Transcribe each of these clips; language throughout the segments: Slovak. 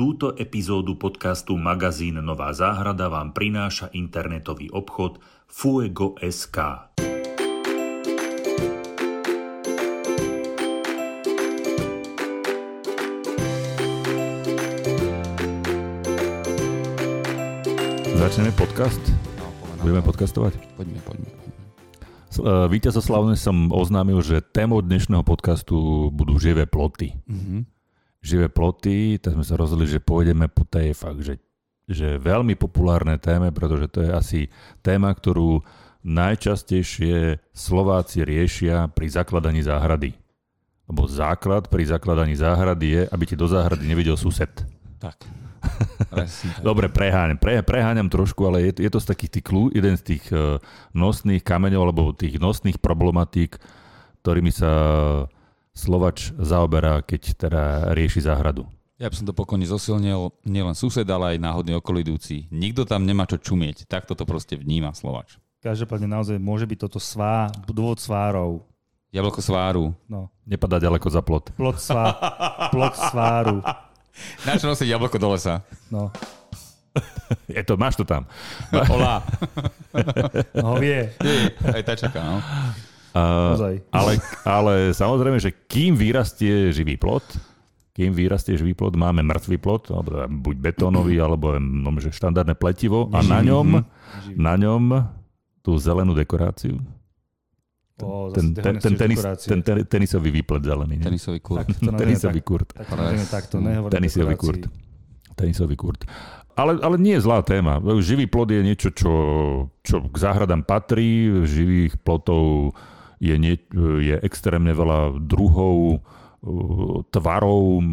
Túto epizódu podcastu Magazín Nová záhrada vám prináša internetový obchod Fuego.sk. Začneme podcast? No, poďme, Budeme podcastovať? Poďme, poďme. Víťazoslavne som oznámil, že témou dnešného podcastu budú živé ploty. Mhm. Živé ploty, tak sme sa rozhodli, že pôjdeme po tej fakt, že, že veľmi populárne téme, pretože to je asi téma, ktorú najčastejšie Slováci riešia pri zakladaní záhrady. Lebo základ pri zakladaní záhrady je, aby ti do záhrady nevidel sused. Tak. Dobre, preháňam, pre, preháňam trošku, ale je, je to z takých tých kľú, jeden z tých uh, nosných kameňov alebo tých nosných problematík, ktorými sa Slovač zaoberá, keď teda rieši záhradu. Ja by som to pokojne zosilnil, nielen sused, ale aj náhodný okolidúci. Nikto tam nemá čo čumieť. Takto to proste vníma Slovač. Každopádne naozaj môže byť toto svá, dôvod svárov. Jablko sváru. No, Nepadá ďaleko za plot. plot, svá, plot sváru. Na čo nosiť jablko do lesa? No, Je to, máš to tam. Olá. no vie, Aj tá čaká, no. Uh, ozaj. ale, ale samozrejme, že kým vyrastie živý plot, kým vyrastie živý plot, máme mŕtvý plot, alebo teda buď betónový, alebo no, že štandardné pletivo a na ňom, na ňom tú zelenú dekoráciu. O, Ten, ten, ten, tenis, ten, ten tenisový výplet zelený. nie? Tenisový kurk. Tak to Tenisový tak, kurt. tak to takto, nehovorím Tenisový kurt. Tenisový kurt. Ale, ale nie je zlá téma. Živý plod je niečo, čo, čo k záhradám patrí. Živých plotov je, nie, je extrémne veľa druhov, uh, tvarov,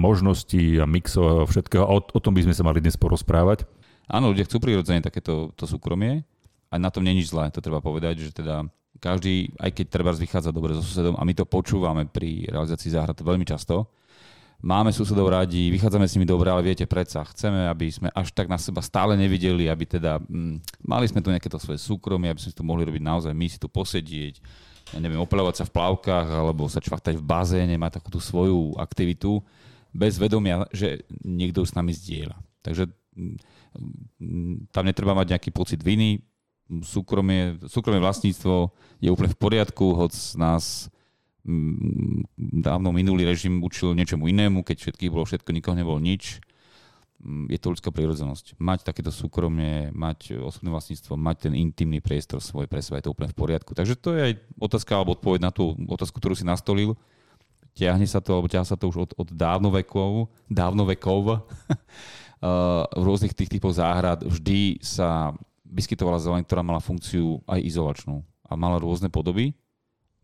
možností a mixov a všetkého. O, o tom by sme sa mali dnes porozprávať. Áno, ľudia chcú prirodzene takéto to súkromie a na tom nie je zlé, to treba povedať, že teda každý, aj keď treba vychádza dobre so susedom a my to počúvame pri realizácii záhrad veľmi často, máme susedov radi, vychádzame s nimi dobre, ale viete predsa, chceme, aby sme až tak na seba stále nevideli, aby teda mm, mali sme tu nejaké to svoje súkromie, aby sme si tu mohli robiť naozaj my si tu posedieť, ja neviem, opelovať sa v plavkách alebo sa čvachtať v bazéne, mať takú tú svoju aktivitu bez vedomia, že niekto s nami zdieľa. Takže mm, mm, tam netreba mať nejaký pocit viny, súkromie, súkromie vlastníctvo je úplne v poriadku, hoď nás dávno minulý režim učil niečomu inému, keď všetkých bolo všetko, nikoho nebolo nič. Mm, Je to ľudská prírodzenosť. Mať takéto súkromie, mať osobné vlastníctvo, mať ten intimný priestor svoj pre seba, je to úplne v poriadku. Takže to je aj otázka alebo odpoveď na tú otázku, ktorú si nastolil. Ťahne sa to, alebo ťahá sa to už od, od dávnovekov, dávnovekov. v rôznych tých typov záhrad vždy sa vyskytovala zeleň, ktorá mala funkciu aj izolačnú a mala rôzne podoby.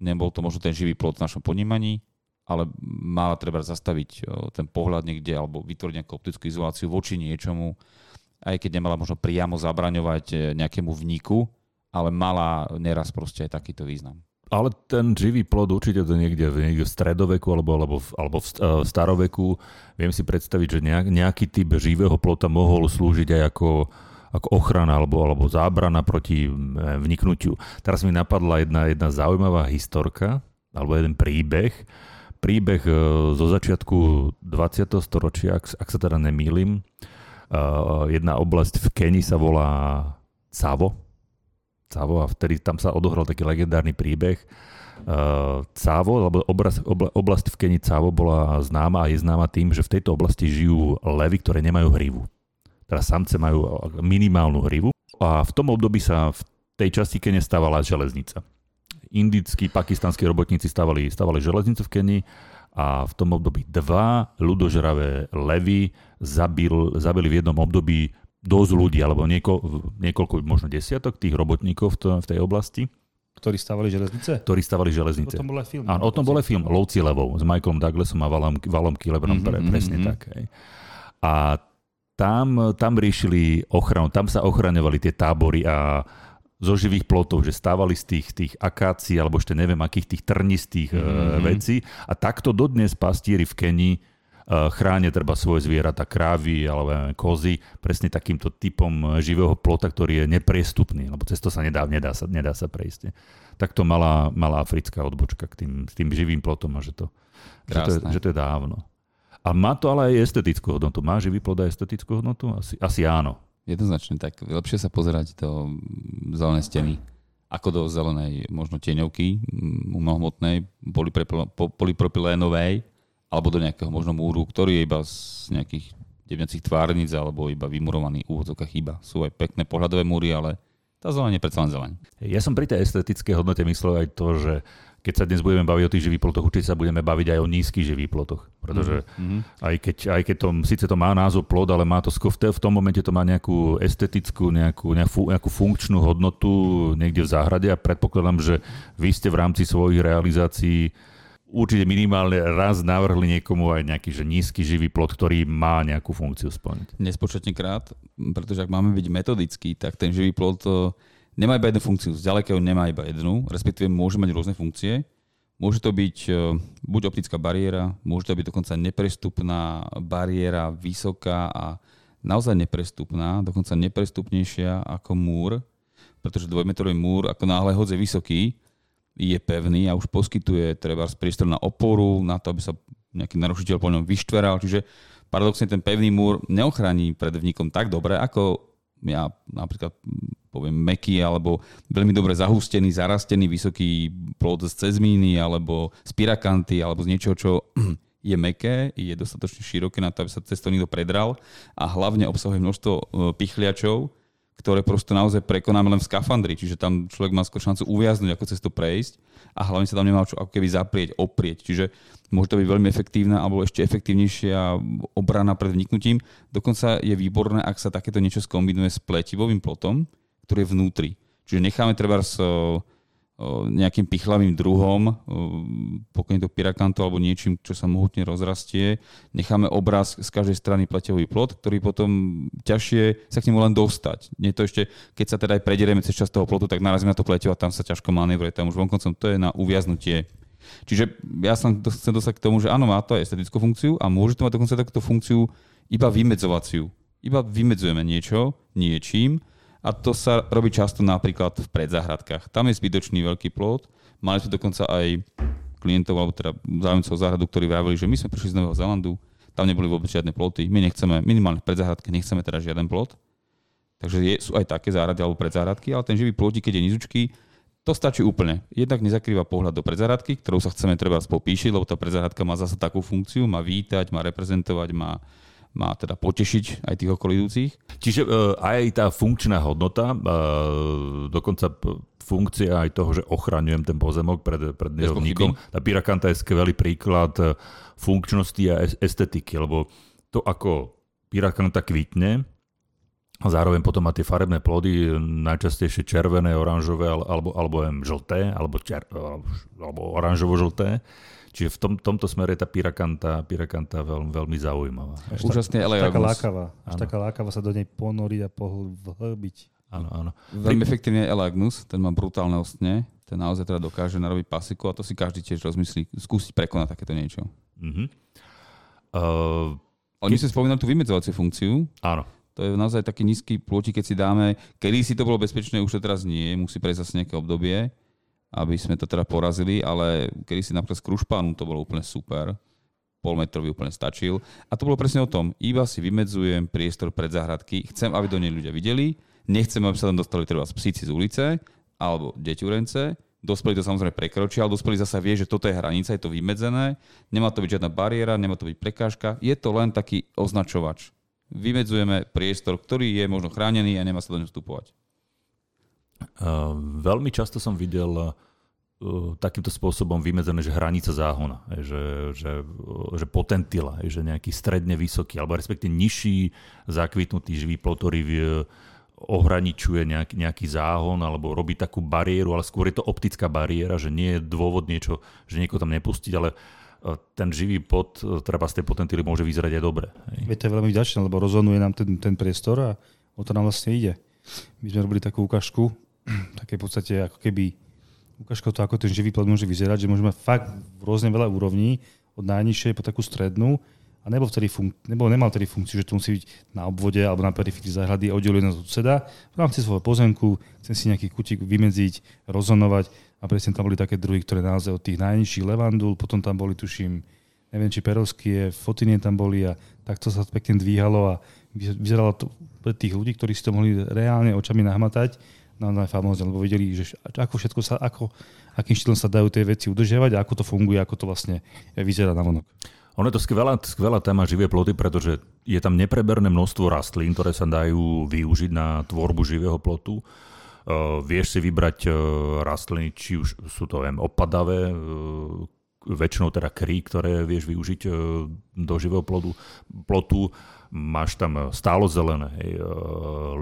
Nebol to možno ten živý plot v našom ponímaní, ale mala treba zastaviť o, ten pohľad niekde alebo vytvoriť nejakú optickú izoláciu voči niečomu, aj keď nemala možno priamo zabraňovať e, nejakému vniku, ale mala neraz proste aj takýto význam. Ale ten živý plod určite to niekde, niekde v stredoveku alebo, alebo, v, alebo v eh, staroveku. Viem si predstaviť, že nejak, nejaký typ živého plota mohol slúžiť aj ako, ako ochrana alebo, alebo zábrana proti mm, vniknutiu. Teraz mi napadla jedna, jedna zaujímavá historka alebo jeden príbeh. Príbeh eh, zo začiatku 20. storočia, ak, ak sa teda nemýlim. Eh, Jedna oblasť v Keni sa volá Cavo. Cavo a vtedy tam sa odohral taký legendárny príbeh. Cavo, alebo obraz, obla, oblasť v Keni Cavo bola známa a je známa tým, že v tejto oblasti žijú levy, ktoré nemajú hrivu. Teda samce majú minimálnu hrivu a v tom období sa v tej časti Kene stávala železnica. Indickí, pakistanskí robotníci stavali, stavali železnicu v Keni a v tom období dva ľudožravé levy zabil, zabili v jednom období dosť ľudí, alebo nieko, niekoľko, možno desiatok tých robotníkov v, to, v tej oblasti, Ktorí stavali železnice? ktorí stavali O železnice. tom bol aj film. Áno, o tom bol aj film Lovci levov s Michaelom Douglasom a Valom, Valom Kilebrom, Mhm, pre, mhm, presne mhm. tak. Hej. A tam, tam riešili ochranu, tam sa ochraňovali tie tábory a zo živých plotov, že stávali z tých, tých akácií, alebo ešte neviem akých tých trnistých Mhm. mm-hmm. vecí. A takto dodnes pastieri v Kenii uh, chránia treba svoje zvieratá, krávy alebo kozy, presne takýmto typom eh, živého plota, ktorý je nepriestupný, lebo cez to sa nedá, nedá, sa, nedá sa prejsť. Tak to malá, malá africká odbočka k tým, s tým živým plotom a že to, že to, je, že to je dávno. A má to ale aj estetickú hodnotu. Má živý plod aj estetickú hodnotu? Asi, asi áno. Jednoznačne, tak lepšie sa pozerať do zelenej steny ako do zelenej možno tieňovky mm, mnohomotnej, polypropylénovej, alebo do nejakého možno múru, ktorý je iba z nejakých devňacích tvárnic alebo iba vymurovaný úvodzovka chýba. Sú aj pekné pohľadové múry, ale tá zeleň je predsa len zeleň. Ja som pri tej estetickej hodnote myslel aj to, že keď sa dnes budeme baviť o tých živých plotoch, určite sa budeme baviť aj o nízkych živých plotoch. Pretože mm-hmm. aj keď, aj keď to, síce to má názov plod, ale má to v, v tom momente to má nejakú estetickú, nejakú, nejakú, nejakú funkčnú hodnotu niekde v záhrade a predpokladám, že vy ste v rámci svojich realizácií určite minimálne raz navrhli niekomu aj nejaký že nízky živý plot, ktorý má nejakú funkciu splniť. Nespočetne krát, pretože ak máme byť metodický, tak ten živý plot nemá iba jednu funkciu, zďaleka nemá iba jednu, respektíve môže mať rôzne funkcie. Môže to byť e, buď optická bariéra, môže to byť dokonca neprestupná bariéra, vysoká a naozaj neprestupná, dokonca neprestupnejšia ako múr, pretože dvojmetrový múr, ako náhle hodze vysoký, je pevný a už poskytuje treba priestor na oporu, na to, aby sa nejaký narušiteľ po ňom vyštveral. Čiže paradoxne ten pevný múr neochrání pred vnikom tak dobre, ako ja napríklad poviem meký alebo veľmi dobre zahustený, zarastený vysoký plod z cezmíny alebo z pirakanty alebo z niečoho, čo je meké, je dostatočne široké na to, aby sa cez to predral a hlavne obsahuje množstvo e, pichliačov, ktoré prosto naozaj prekonáme len v skafandri, čiže tam človek má skôr šancu uviaznuť, ako cez prejsť a hlavne sa tam nemá čo ako keby zaprieť, oprieť. Čiže môže to byť veľmi efektívna alebo ešte efektívnejšia obrana pred vniknutím. Dokonca je výborné, ak sa takéto niečo skombinuje s pletivovým plotom, ktorý je vnútri. Čiže necháme treba s nejakým pichlavým druhom, pokojne to pirakanto alebo niečím, čo sa mohutne rozrastie. Necháme obraz z každej strany pleťový plot, ktorý potom ťažšie sa k nemu len dostať. Nie to ešte, keď sa teda aj prediereme cez čas toho plotu, tak narazíme na to pleťo a tam sa ťažko manévruje. Tam už vonkoncom to je na uviaznutie. Čiže ja som chcem dostať k tomu, že áno, má to estetickú funkciu a môže to mať dokonca takúto funkciu iba vymedzovaciu. Iba vymedzujeme niečo niečím a to sa robí často napríklad v predzahradkách. Tam je zbytočný veľký plot. Mali sme dokonca aj klientov, alebo teda záujemcov záhradu, ktorí vravili, že my sme prišli z Nového Zelandu, tam neboli vôbec žiadne ploty. My nechceme, minimálne v predzahradke nechceme teda žiaden plot. Takže je, sú aj také záhrady alebo predzahradky, ale ten živý plot, keď je nizučký, to stačí úplne. Jednak nezakrýva pohľad do predzahradky, ktorou sa chceme treba spopíšiť, lebo tá predzahradka má zase takú funkciu, má vítať, má reprezentovať, má má teda potešiť aj tých okolidúcich. Čiže uh, aj tá funkčná hodnota, uh, dokonca funkcia aj toho, že ochraňujem ten pozemok pred, pred nerovníkom. Tá pirakanta je skvelý príklad e, funkčnosti a estetiky, lebo to, ako pirakanta kvitne, zároveň potom má tie farebné plody, najčastejšie červené, oranžové, alebo, alebo žlté, alebo, čer, alebo oranžovo-žlté, Čiže v tom, tomto smere je tá pirakanta, pirakanta veľmi, veľmi zaujímavá. Až Úžasne ale taká lákavá. Až taká lákavá sa do nej ponoriť a pohlbiť. Áno, áno. Veľmi efektívne je Elagnus, ten má brutálne ostne, ten naozaj teda dokáže narobiť pasiku a to si každý tiež rozmyslí, skúsiť prekonať takéto niečo. Uh-huh. Uh, my sme spomínali tú vymedzovaciu funkciu. Áno. To je naozaj taký nízky plôtik, keď si dáme, kedy si to bolo bezpečné, už to teraz nie, musí prejsť zase nejaké obdobie aby sme to teda porazili, ale kedy si napríklad z Krušpánu to bolo úplne super, polmetrový úplne stačil. A to bolo presne o tom, iba si vymedzujem priestor pred záhradky, chcem, aby do nej ľudia videli, nechcem, aby sa tam dostali treba psíci z ulice, alebo deťurence, dospelí to samozrejme prekročia, ale dospelí zase vie, že toto je hranica, je to vymedzené, nemá to byť žiadna bariéra, nemá to byť prekážka, je to len taký označovač. Vymedzujeme priestor, ktorý je možno chránený a nemá sa do ňu vstupovať. Veľmi často som videl uh, takýmto spôsobom vymedzené, že hranica záhona, že, že, že potentila, že nejaký stredne vysoký, alebo respektíve nižší zakvitnutý živý plot, ktorý ohraničuje nejaký, nejaký záhon alebo robí takú bariéru, ale skôr je to optická bariéra, že nie je dôvod niečo, že niekoho tam nepustiť, ale ten živý pot, treba z tej potentily môže vyzerať aj dobre. Je to je veľmi vďačné, lebo rozhoduje nám ten, ten priestor a o to nám vlastne ide. My sme robili takú ukážku, také v podstate ako keby ukážka to, ako ten živý plod môže vyzerať, že môžeme fakt rôzne veľa úrovní, od najnižšej po takú strednú a nebol, vtedy funk- nebol, nemal vtedy funkciu, že to musí byť na obvode alebo na periférii záhrady oddelujú od sudseda. V rámci svojho pozemku chcem si nejaký kutík vymedziť, rozonovať a presne tam boli také druhy, ktoré naozaj od tých najnižších levandul, potom tam boli, tuším, neviem, či Perovský je, Fotinie tam boli a takto sa pekne dvíhalo a vyzeralo to pre tých ľudí, ktorí si to mohli reálne očami nahmatať, no famózne, lebo videli, že ako všetko sa, ako, akým štýlom sa dajú tie veci udržiavať a ako to funguje, ako to vlastne vyzerá na vonok. Ono je to skvelá, skvelá téma živé ploty, pretože je tam nepreberné množstvo rastlín, ktoré sa dajú využiť na tvorbu živého plotu. Vieš si vybrať rastliny, či už sú to viem, opadavé, väčšinou teda kry, ktoré vieš využiť do živého plodu, plotu. Máš tam stálo zelené,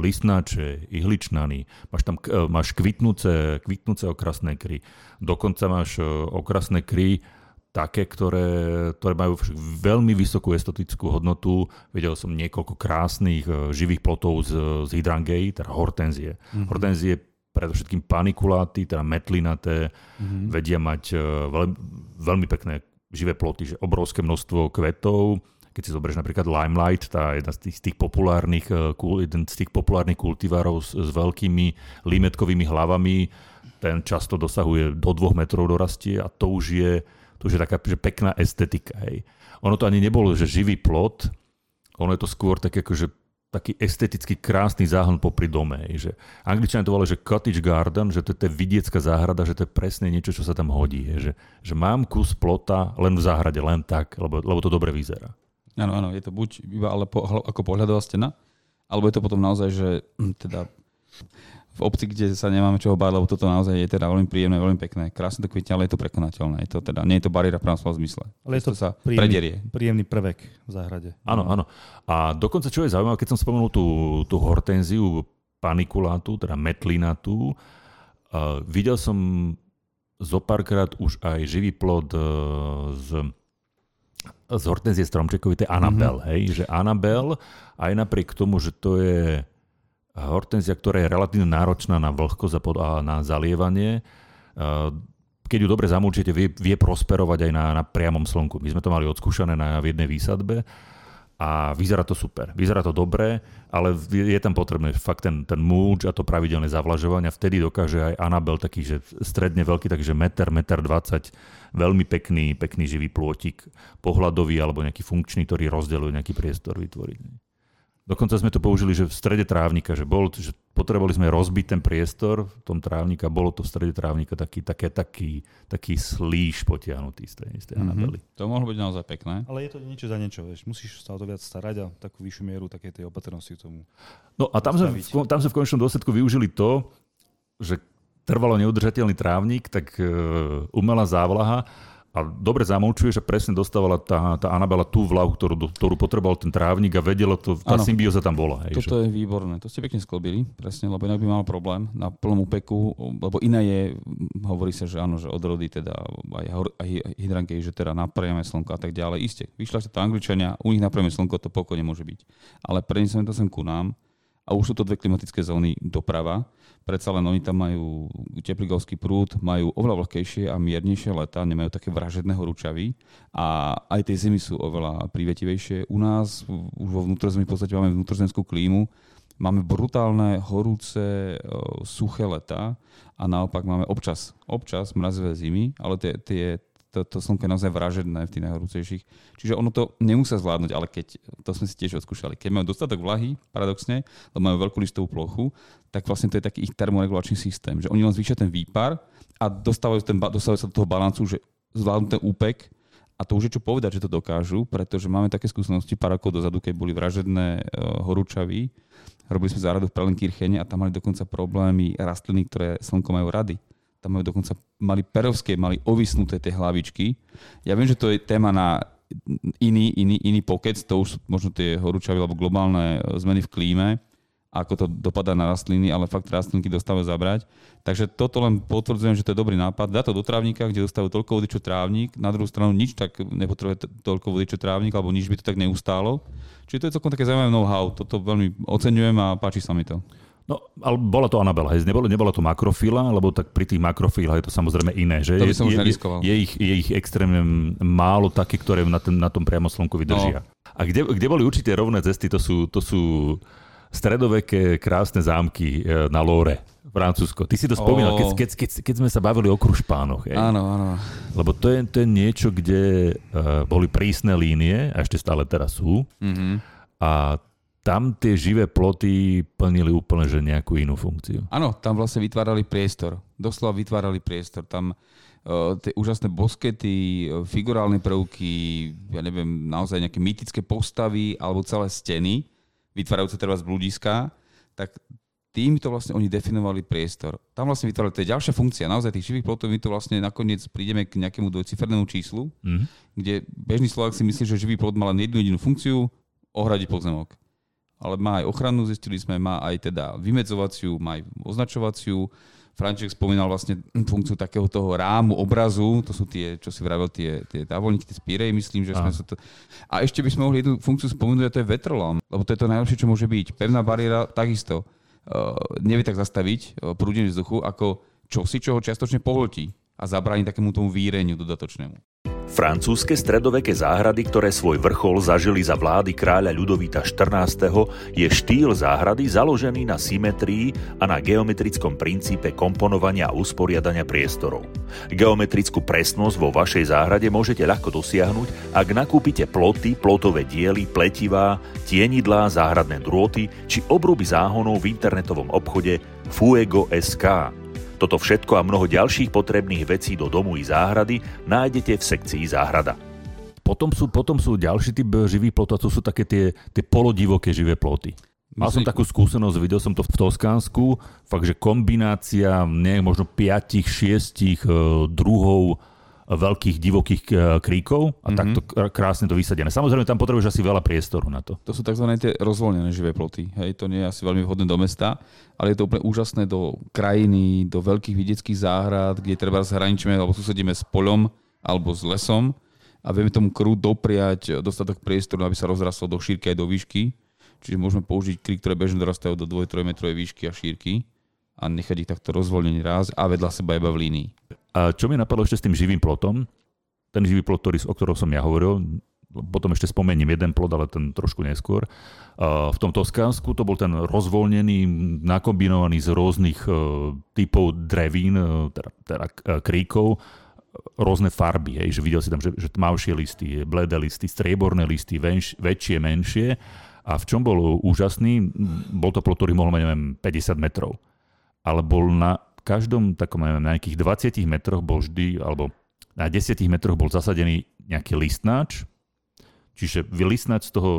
listnáče, ihličnany, máš tam máš kvitnúce, kvitnúce okrasné kry. Dokonca máš okrasné kry, také, ktoré, ktoré majú veľmi vysokú estetickú hodnotu. Videl som niekoľko krásnych uh, živých plotov z, z hydrangei, teda hortenzie. Mm-hmm. Hortenzie predovšetkým panikuláty, teda metlinaté, mm-hmm. vedia mať uh, veľ, veľmi pekné živé ploty, že obrovské množstvo kvetov. Keď si zoberieš napríklad Limelight, tá jedna z tých, z tých populárnych, uh, jeden z tých populárnych kultivárov s, s veľkými limetkovými hlavami, ten často dosahuje do dvoch metrov dorastie a to už je to už je taká že pekná estetika. Hej. Ono to ani nebolo, že živý plot, ono je to skôr tak ako, že taký esteticky krásny záhon popri dome. Hej, že Angličania to volajú, že cottage garden, že to je vidiecká záhrada, že to je presne niečo, čo sa tam hodí. Hej, že, že mám kus plota len v záhrade, len tak, lebo, lebo to dobre vyzerá. Áno, áno, je to buď iba ale po, ako pohľadová stena, alebo je to potom naozaj, že hm, teda v obci, kde sa nemáme čoho báť, lebo toto naozaj je teda veľmi príjemné, veľmi pekné. Krásne to kvitne, ale je to prekonateľné. Je to teda, nie je to bariéra v pravom zmysle. Ale je to, sa príjemný, predierie. príjemný prvek v záhrade. Áno, áno. A dokonca, čo je zaujímavé, keď som spomenul tú, tú hortenziu panikulátu, teda metlinatú, uh, videl som zo párkrát už aj živý plod uh, z z hortenzie stromčekovej, to je Anabel, mm-hmm. hej, že Anabel, aj napriek tomu, že to je hortenzia, ktorá je relatívne náročná na vlhkosť a na zalievanie. Keď ju dobre zamúčite, vie, vie prosperovať aj na, na priamom slnku. My sme to mali odskúšané na, v jednej výsadbe a vyzerá to super. Vyzerá to dobre, ale je tam potrebné fakt ten, ten múč a to pravidelné zavlažovanie. Vtedy dokáže aj Anabel taký, že stredne veľký, takže meter, meter 20, veľmi pekný, pekný živý plôtik, pohľadový alebo nejaký funkčný, ktorý rozdeľuje nejaký priestor vytvoriť. Dokonca sme to použili, že v strede trávnika, že, bol, že potrebovali sme rozbiť ten priestor v tom trávnika, bolo to v strede trávnika taký, také, taký, taký slíš potiahnutý z tej, z tej mm-hmm. Anabely. To mohlo byť naozaj pekné. Ale je to niečo za niečo, vieš. musíš sa o to viac starať a takú vyššiu mieru také tej opatrnosti k tomu. No a tam sme, v, tam sme v konečnom dôsledku využili to, že trvalo neudržateľný trávnik, tak uh, umelá závlaha a dobre zamlčuješ a presne dostávala tá, tá Anabela tú vlahu, ktorú, ktorú potreboval ten trávnik a vedela to, tá ano. symbióza tam bola. Hej, Toto že? je výborné, to ste pekne sklobili, presne, lebo inak by mal problém na plnom úpeku, lebo iné je, hovorí sa, že áno, že odrody teda aj, aj hydranky, že teda napriame slnko a tak ďalej. Isté, vyšla sa to Angličania, u nich napriame slnko to pokojne môže byť. Ale prenieseme to sem ku nám, a už sú to dve klimatické zóny doprava. Predsa len oni tam majú tepligovský prúd, majú oveľa vlhkejšie a miernejšie leta, nemajú také vražedné horúčavy a aj tie zimy sú oveľa prívetivejšie. U nás už vo vnútrozemí v podstate máme vnútrozemskú klímu, máme brutálne, horúce, suché leta a naopak máme občas, občas mrazivé zimy, ale tie, tie, to, to slnko je naozaj vražedné v tých najhorúcejších. Čiže ono to nemusia zvládnuť, ale keď, to sme si tiež odskúšali, keď majú dostatok vlahy, paradoxne, lebo majú veľkú listovú plochu, tak vlastne to je taký ich termoregulačný systém, že oni len zvýšia ten výpar a dostávajú, ten, dostávajú sa do toho balancu, že zvládnu ten úpek a to už je čo povedať, že to dokážu, pretože máme také skúsenosti pár rokov dozadu, keď boli vražedné uh, horúčavy, robili sme záradu v Prelenkirchene a tam mali dokonca problémy rastliny, ktoré slnko majú rady tam majú dokonca, mali perovské, mali ovisnuté tie hlavičky. Ja viem, že to je téma na iný, iný, iný pokec, to už sú možno tie horúčavy alebo globálne e, zmeny v klíme, ako to dopadá na rastliny, ale fakt rastlinky dostávajú zabrať. Takže toto len potvrdzujem, že to je dobrý nápad. Dá to do trávnika, kde dostávajú toľko vody, čo trávnik. Na druhú stranu nič tak nepotrebuje toľko vody, čo trávnik, alebo nič by to tak neustálo. Čiže to je celkom také zaujímavé know-how. Toto veľmi oceňujem a páči sa mi to. No, ale bola to Anabela, hej, nebola, nebola to makrofila, lebo tak pri tých makrofilách je to samozrejme iné, že to by som je, je, je, ich, je ich extrémne málo také, ktoré na, ten, na tom priamo slnku vydržia. No. A kde, kde boli určité rovné cesty, to sú, to sú stredoveké krásne zámky e, na Lóre Francúzsko. Ty si to spomínal, keď, Ó. keď, keď, keď sme sa bavili o krušpánoch. Hej. Áno, áno. Lebo to je, to je niečo, kde uh, boli prísne línie, a ešte stále teraz sú. Mhm. A tam tie živé ploty plnili úplne že nejakú inú funkciu. Áno, tam vlastne vytvárali priestor. Doslova vytvárali priestor. Tam uh, tie úžasné boskety, uh, figurálne prvky, ja neviem, naozaj nejaké mytické postavy alebo celé steny, vytvárajúce teraz blúdiska, tak týmto vlastne oni definovali priestor. Tam vlastne vytvárali, to je ďalšia funkcia. Naozaj tých živých plotov, my to vlastne nakoniec prídeme k nejakému dvojcifernému číslu, Mhm. kde bežný Slovak si myslí, že živý plot má len jednu jedinú funkciu, ohradiť pozemok. Ale má aj ochranu, zistili sme, má aj teda vymedzovaciu, má aj označovaciu. Franček spomínal vlastne funkciu takého toho rámu, obrazu, to sú tie, čo si vravel, tie, tie távolníky, tie spírej, myslím, že sme sa to... A ešte by sme mohli jednu funkciu spomenúť, a to je vetrolám, lebo to je to najlepšie, čo môže byť. Pevná bariéra takisto uh, nevie tak zastaviť uh, prúdenie vzduchu, ako čosi, čo ho čiastočne pohltí a zabráni takému tomu víreniu dodatočnému. Francúzske stredoveké záhrady, ktoré svoj vrchol zažili za vlády kráľa Ľudovíta XIV., je štýl záhrady založený na symetrii a na geometrickom princípe komponovania a usporiadania priestorov. Geometrickú presnosť vo vašej záhrade môžete ľahko dosiahnuť, ak nakúpite ploty, plotové diely, pletivá, tienidlá, záhradné drôty či obruby záhonov v internetovom obchode Fuego.sk. Toto všetko a mnoho ďalších potrebných vecí do domu i záhrady nájdete v sekcii záhrada. Potom sú, potom sú ďalší typ živých plotov, a to sú také tie, tie polodivoké živé ploty. Mal som takú skúsenosť, videl som to v Toskánsku, fakt, že kombinácia nie, možno 5-6 druhov veľkých divokých e, kríkov a mm-hmm. takto kr- krásne to vysadené. Samozrejme, tam potrebuješ asi veľa priestoru na to. To sú tzv. tie rozvoľnené živé ploty. Hej, to nie je asi veľmi vhodné do mesta, ale je to úplne úžasné do krajiny, do veľkých vidieckých záhrad, kde treba zhraničíme alebo susedíme s poľom alebo s lesom a vieme tomu krú dopriať dostatok priestoru, aby sa rozrastlo do šírky aj do výšky. Čiže môžeme použiť kry, ktoré bežne dorastajú do 2-3 metrovej výšky a šírky a nechať ich takto rozvoľnený raz a vedľa seba iba v línii. A čo mi napadlo ešte s tým živým plotom, ten živý plot, ktorý, o ktorom som ja hovoril, potom ešte spomeniem jeden plot, ale ten trošku neskôr. V tom Toskánsku to bol ten rozvoľnený, nakombinovaný z rôznych e, typov drevín, e, teda, teda e, kríkov, rôzne farby, hej, že videl si tam, že, že tmavšie listy, bledé listy, strieborné listy, venš, väčšie, menšie. A v čom bol úžasný, bol to plot, ktorý mohol mať, neviem, 50 metrov. Ale bol na každom takom, neviem, na nejakých 20 metroch bol vždy, alebo na 10 metroch bol zasadený nejaký listnáč, čiže vylistnáč z toho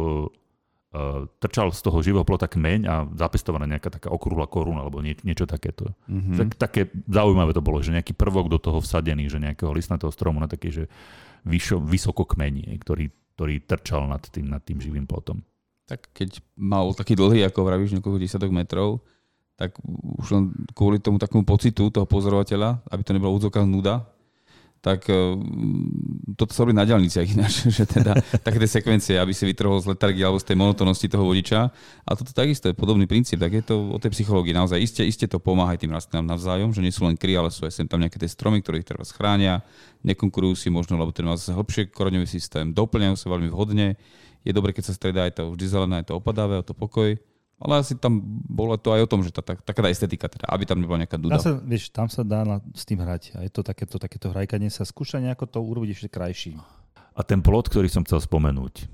uh, trčal z toho živého plota kmeň a zapestovaná nejaká taká okrúhla koruna alebo nie, niečo takéto. Mm-hmm. Tak, také zaujímavé to bolo, že nejaký prvok do toho vsadený, že nejakého listnatého stromu na taký, že vyšo, vysoko kmení, ktorý, ktorý trčal nad tým, nad tým živým plotom. tak keď mal taký dlhý, ako vravíš, niekoľko desiatok metrov, tak už len kvôli tomu takému pocitu toho pozorovateľa, aby to nebola údzoká nuda, tak toto sa robí na diálniciach ináč, že teda také sekvencie, aby si vytrhol z letargie alebo z tej monotónnosti toho vodiča. A toto takisto je podobný princíp, tak je to o tej psychológii. Naozaj iste, iste to pomáha aj tým rastlinám navzájom, že nie sú len kry, ale sú aj sem tam nejaké tie stromy, ktoré ich treba schránia, nekonkurujú si možno, lebo ten má zase hlbšie koreňový systém, doplňajú sa veľmi vhodne. Je dobre, keď sa stredá aj to vždy zelené, aj to opadavé, aj to pokoj. Ale asi tam bolo to aj o tom, že tá, tá, taká tá estetika, teda, aby tam nebola nejaká Tam duda. sa, vieš, tam sa dá na, s tým hrať. A je to takéto, takéto hrajkanie sa skúša nejako to urobiť ešte krajším. A ten plot, ktorý som chcel spomenúť,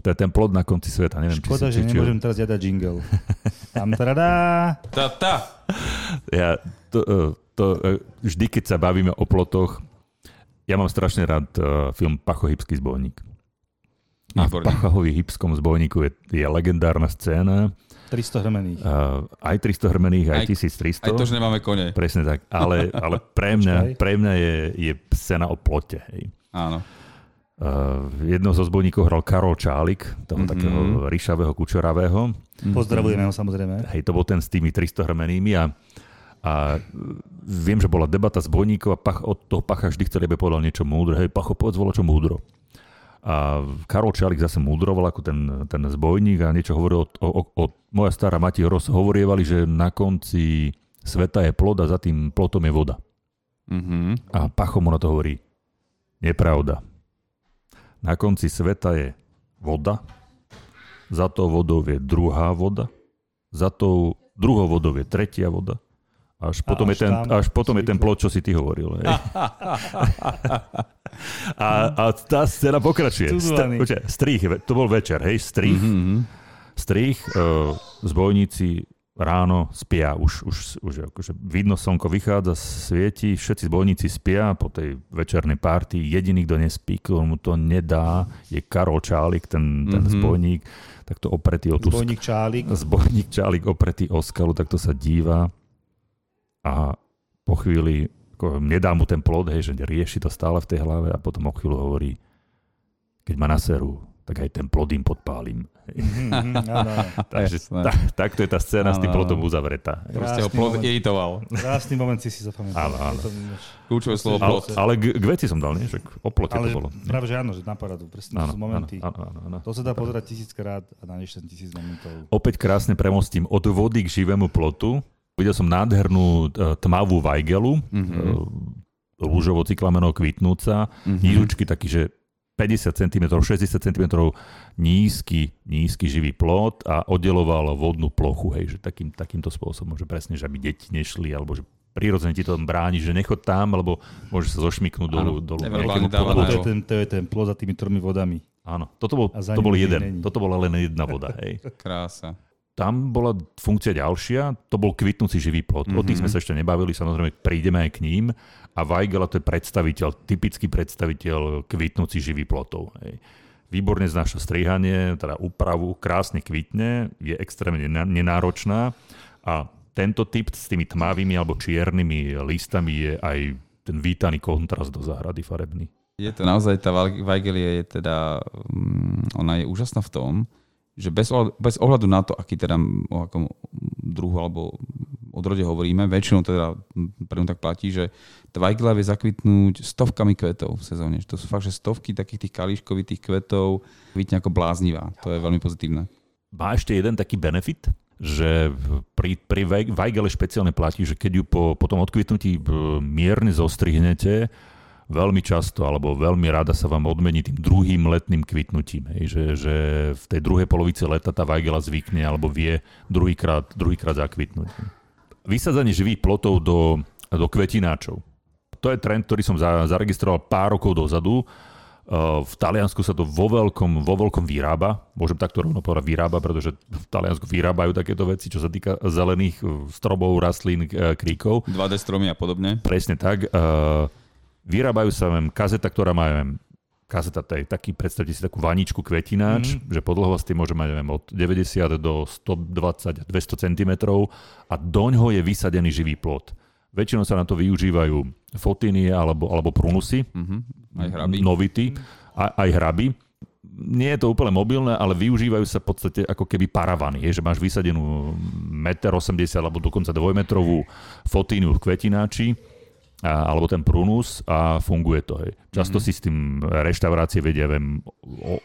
to je ten plot na konci sveta. Neviem, Škoda, či, že si, či, nemôžem teraz jadať jingle. Tam tradá. Tá, tá. Ja, to, e, to, e, vždy, keď sa bavíme o plotoch, ja mám strašne rád uh, film Pachohybský zbojník. A v. Pachovi hybskom zbojníku je, je legendárna scéna, 300 hrmených. uh, aj 300 hrmených, aj, Aj- 1300. Aj to, že nemáme kone. Presne tak, ale, ale pre mňa, pre mňa je, je scéna o plote. Hej. Áno. Uh, jednou zo zbojníkov hral Karol Čálik, toho Mhm. mm-hmm. takého ryšavého, kučoravého. Pozdravujeme ho samozrejme. Hej, to bol ten s tými 300 hrmenými a, a viem, že bola debata s bojníkov a pach, od toho Pacha vždy chceli, aby povedal niečo múdre. Hej, Pacho, povedz volo čo múdro. A Karol Čalik zase múdroval ako ten, ten zbojník a niečo hovoril o, o, o moja stará mati roz hovorievali, že na konci sveta je plod a za tým plotom je voda. Mhm. A Pacho mu na to hovorí, nepravda. Na konci sveta je voda, za tou vodou je druhá voda, za tou druhou vodou je tretia voda Až potom, A je, ten, až až potom je ten plot, čo si ty hovoril. Hej. a, a tá scéna pokračuje. St- počkaj, strých, to bol večer, hej, strých. Mm-hmm. Strých, uh, zbojníci ráno spia, už, už, už akože vidno slnko vychádza, svieti, všetci zbojníci spia po tej večernej párty. Jediný, kto nespí, kto mu to nedá, je Karol Čálik, ten, ten Mhm. zbojník, tak to opretý o tú Zbojník Čálik. zbojník Čálik opretý o skalu, tak to sa díva a po chvíli ako nedá mu ten plod, hej, že rieši to stále v tej hlave a potom o chvíľu hovorí, keď ma naserú, tak aj ten plod im podpálim. Mhm, áno, áno. Takže ta, takto je tá scéna s tým Áno, plodom áno. uzavretá. Proste ho plod moment. iritoval. Krásny moment si si zapamätal. Áno, áno. Kľúčové slovo Ale- plod. Ale, ale k, k veci som dal, nie? Že o plote Ale to bolo. práve, že áno, že na paradu. Presne, Áno, sú áno, momenty. áno, áno, áno. To sa dá pozerať tisíckrát a nájdeš ten tisíc momentov. Opäť krásne premostím od vody k živému plotu. Videl som nádhernú e, tmavú vajgelu, Mhm. e, rúžovo cyklamenou kvitnúca, Mhm. nížučky taký, že 50 cm, 60 cm nízky, nízky živý plot a oddeloval vodnú plochu, hej, že takým, takýmto spôsobom, že presne, že aby deti nešli, alebo že prirodzene ti to bráni, že nechod tam, lebo môžeš sa zošmiknúť dolu, Áno, dolu nejakému. To je, ten, to je ten plod za tými tromi vodami. Áno, toto bol, to bol jeden, není. toto bola len jedna voda, hej. Krása. Tam bola funkcia ďalšia, to bol kvitnúci živý plot. Mm-hmm. O tých sme Mhm. sa ešte nebavili, samozrejme prídeme aj k ním. A Weigela to je predstaviteľ, typický predstaviteľ kvitnúci živý plotov. Hej. Výborne znáša strihanie, teda úpravu, krásne kvitne, je extrémne nenáročná a tento typ s tými tmavými alebo čiernymi listami je aj ten vítaný kontrast do záhrady farebný. Je to naozaj, tá Weig- Weigelia je teda, mm, ona je úžasná v tom, že bez ohľadu, bez ohľadu na to, aký teda, o akom druhu alebo odrode hovoríme, väčšinou teda pre tak platí, že Weigelia vie zakvitnúť stovkami kvetov v sezóne. To sú fakt, že stovky takých tých kalíškovitých kvetov kvitne ako bláznivá. To je veľmi pozitívne. Má ešte jeden taký benefit, že pri, pri Weig- Weigele špeciálne platí, že keď ju po, po tom odkvitnutí e, mierne zostrihnete, veľmi často alebo veľmi rada sa vám odmení tým druhým letným kvitnutím. Hej, že, že v tej druhej polovici leta tá Weigela zvykne alebo vie druhýkrát, druhýkrát zakvitnúť. Vysadzanie živých plotov do, do kvetináčov. To je trend, ktorý som za, zaregistroval pár rokov dozadu. Uh, V Taliansku sa to vo veľkom, vo veľkom vyrába. Môžem takto rovno povedať vyrába, pretože v Taliansku vyrábajú takéto veci, čo sa týka zelených uh, stromov, rastlín, uh, kríkov. 2D stromy a podobne. Presne tak. Uh, Vyrábajú sa viem, kazeta, ktorá má viem, kazeta, to je taký, predstavte si takú vaničku kvetináč, mm-hmm. že po dlhosti môže mať neviem, od 90 do 120, 200 cm a doňho je vysadený živý plot. Väčšinou sa na to využívajú fotiny alebo, alebo prunusy, Mhm. Aj hraby. novity, a, aj hraby. Nie je to úplne mobilné, ale využívajú sa v podstate ako keby paravany. Je, že máš vysadenú 1,80 m alebo dokonca dvojmetrovú fotínu v kvetináči a, alebo ten prunus a funguje to. Hej. Často mm-hmm. si s tým reštaurácie vedia viem,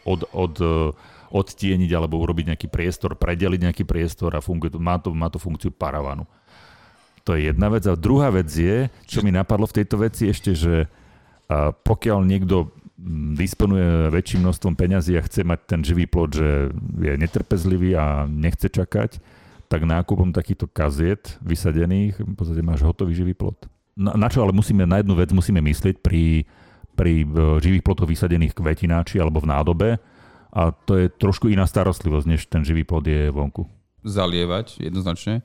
od, od, odtieniť alebo urobiť nejaký priestor, predeliť nejaký priestor a funguje to, má, to, má to funkciu paravanu. To je jedna vec. A druhá vec je, čo mi napadlo v tejto veci ešte, že a pokiaľ niekto mm, disponuje väčším množstvom peňazí a chce mať ten živý plod, že je netrpezlivý a nechce čakať, tak nákupom takýchto kaziet vysadených v podstate máš hotový živý plod. Na, na čo ale musíme, na jednu vec musíme myslieť pri, pri e, živých plotoch vysadených kvetináči alebo v nádobe a to je trošku iná starostlivosť, než ten živý plod je vonku. zalievať jednoznačne. E,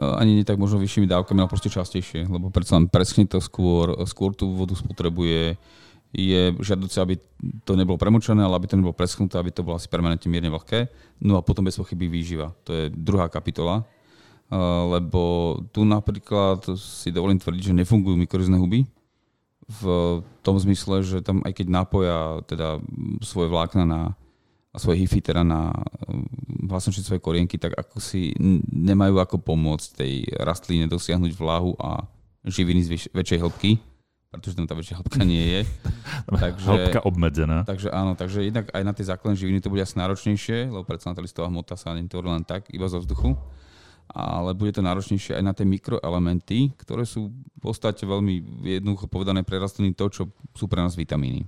Ani nie tak možno vyššími dávkami, ale proste častejšie, lebo predsa len preschne to skôr, skôr tú vodu spotrebuje. Je žiaduce, aby to nebolo premočené, ale aby to nebolo preschnuté, aby to bolo asi permanentne mierne vlhké. No a potom bez pochyby výživa. To je druhá kapitola. Lebo tu napríklad si dovolím tvrdiť, že nefungujú mikrorizné huby, v tom zmysle, že tam aj keď napoja teda svoje vlákna na a svoje hify teda na vlastne svoje korienky, tak ako si nemajú ako pomôcť tej rastline dosiahnuť vlahu a živiny z väčšej hĺbky, pretože tam tá väčšia hĺbka nie je. Takže- Hĺbka obmedzená. Takže áno, takže jednak aj na tie základné živiny to bude asi náročnejšie, lebo predsa na tá listová hmota sa netvorí len tak, iba zo vzduchu. Ale bude to náročnejšie aj na tie mikroelementy, ktoré sú v podstate veľmi jednoducho povedané pre rastliny to, čo sú pre nás vitamíny.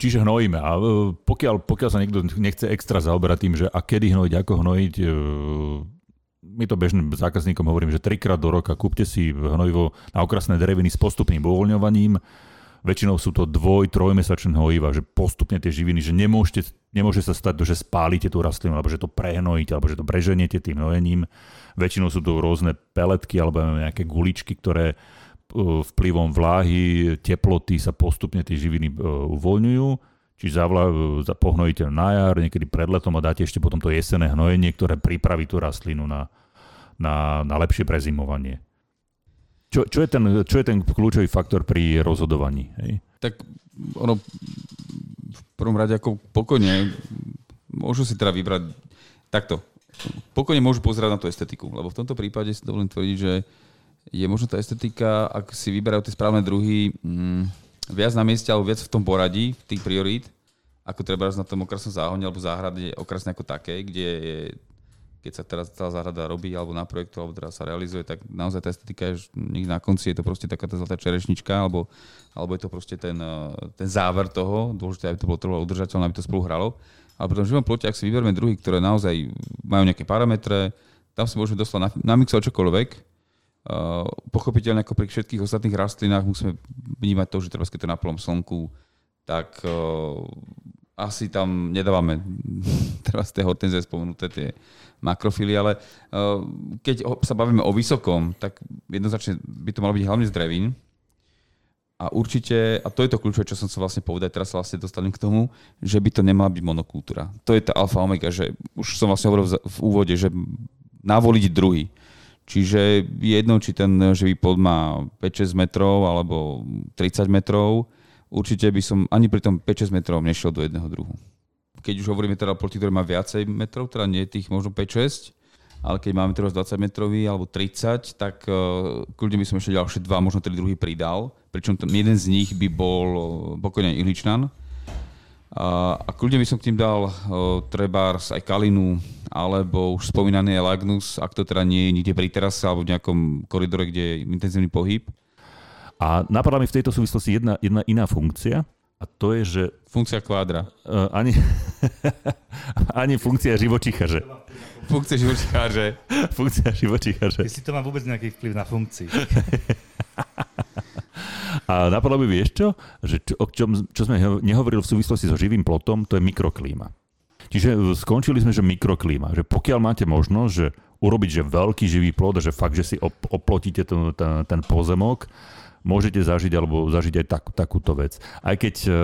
Čiže hnojíme. A e, pokiaľ, pokiaľ sa niekto nechce extra zaoberať tým, že a kedy hnojiť, ako hnojiť, e, my to bežným zákazníkom hovorím, že trikrát do roka kúpte si hnojivo na okrasné dreviny s postupným uvoľňovaním. Väčšinou sú to dvoj, trojmesačné hnojiva, že postupne tie živiny, že nemôžete, nemôže sa stať že spálite tú rastlinu, alebo že to prehnojíte, alebo že to preženiete tým hnojením. Väčšinou sú to rôzne peletky alebo nejaké guličky, ktoré uh, vplyvom vláhy, teploty sa postupne tie živiny uh, uvoľňujú či zavla, pohnojíte na jar, niekedy pred letom a dáte ešte potom to jesené hnojenie, ktoré pripraví tú rastlinu na, na, na lepšie prezimovanie. Čo, čo, je ten, čo je ten kľúčový faktor pri rozhodovaní? Hej? Tak ono v prvom rade ako pokojne môžu si teda vybrať takto. Pokojne môžu pozerať na tú estetiku, lebo v tomto prípade si dovolím tvrdiť, že je možno tá estetika, ak si vyberajú tie správne druhy, mm, viac na mieste alebo viac v tom poradí, tých priorít, ako treba na tom okrasnom záhone alebo záhrade okrasné ako také, kde je, keď sa teraz tá záhrada robí alebo na projektu, alebo teraz sa realizuje, tak naozaj tá estetika je, na konci je to proste taká tá zlatá čerešnička, alebo, alebo je to proste ten, eh, ten záver toho, dôležité, aby to bolo trvalo udržateľné, aby to spolu hralo. Ale pri tom živom plote, ak si vyberieme druhy, ktoré naozaj majú nejaké parametre, tam si môžeme doslova namixovať čokoľvek, pochopiteľne ako pri všetkých ostatných rastlinách musíme vnímať to, že teraz keď to na plnom slnku, tak uh, asi tam nedávame teraz tie hortenzie spomenuté tie makrofily, ale uh, keď sa bavíme o vysokom, tak jednoznačne by to malo byť hlavne z drevín. A určite, a to je to kľúčové, čo som sa vlastne povedať, teraz sa vlastne dostanem k tomu, že by to nemala byť monokultúra. To je tá alfa omega, že už som vlastne hovoril v úvode, že navoliť druhy. Čiže jedno, či ten živý plod má 5-6 metrov alebo 30 metrov, určite by som ani pri tom 5-6 metrov nešiel do jedného druhu. Keď už hovoríme teda o ploti, ktorý má viacej metrov, teda nie tých možno 5-6, ale keď máme teraz 20 metrový alebo 30, tak uh, kľudne by som ešte ďalšie dva, možno tri druhy pridal. Pričom ten, jeden z nich by bol uh, pokojne ihličnan. A, a kľudne by som k tým dal uh, trebárs aj kalinu, alebo už spomínaný je Lagnus, ak to teda nie je nikde pri terase alebo v nejakom koridore, kde je intenzívny pohyb. A napadla mi v tejto súvislosti jedna, jedna iná funkcia, a to je, že... Funkcia kvádra. Uh, ani, ani funkcia živočícha, že... Funkcia živočícha, že... funkcia živočícha, že... Jestli to má vôbec nejaký vplyv na funkcii. A napadlo by vieš čo? Že čo, o čom, čo sme nehovorili v súvislosti so živým plotom, to je mikroklíma. Čiže e, skončili sme, že mikroklíma, že pokiaľ máte možnosť, že urobiť že veľký živý plod, že fakt, že si oplotíte ten, ten, ten pozemok, môžete zažiť alebo zažiť aj tak, takúto vec. Aj keď uh,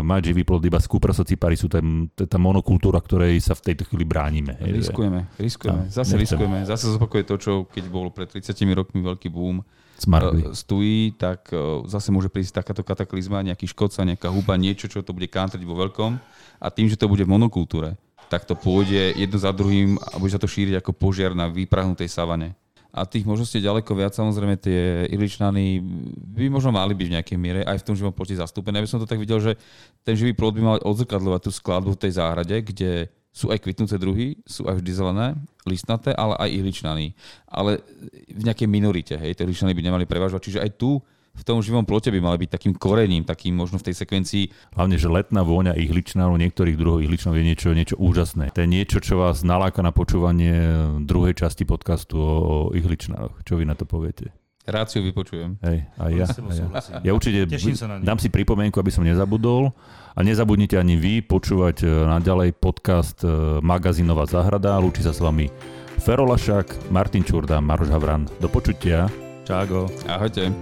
mať živý plod iba z kuprasocipary sú tam, tá monokultúra, ktorej sa v tejto chvíli bránime. Hej, riskujeme, riskujeme. No, zase nechcem. riskujeme. Zase zopakuje to, čo keď bol pred 30 rokmi veľký boom uh, stojí, tak uh, zase môže prísť takáto kataklizma, nejaký škodca, nejaká huba, niečo, čo to bude kantriť vo veľkom a tým, že to bude v monokultúre, tak to pôjde jedno za druhým a bude sa to šíriť ako požiar na vyprahnutej savane. A tých možností je ďaleko viac. Samozrejme tie iličnany by možno mali byť v nejakej miere aj v tom živom plote zastúpené. Ja by som to tak videl, že ten živý plod by mal odzrkadľovať tú skladbu v tej záhrade, kde sú aj kvitnúce druhy, sú aj vždy zelené, listnaté, ale aj ihličnany. Ale v nejakej minorite, hej, tie ihličnany by nemali prevažovať. Čiže aj tu v tom živom plote by mali byť takým korením, takým možno v tej sekvencii. Hlavne, že letná vôňa ihličnánov, niektorých druhov ihličnánov je niečo, niečo úžasné. To je niečo, čo vás naláka na počúvanie druhej časti podcastu o ihličnánoch. Čo vy na to poviete? Ráciu vypočujem. Hej, a ja, a ja. ja určite dám si pripomienku, aby som nezabudol. A nezabudnite ani vy počúvať e, naďalej podcast e, Magazínová záhrada. Lúči sa s vami Ferolašák, Martin Čurda, Maroš Havran. Do počutia. Čágo. Ahojte.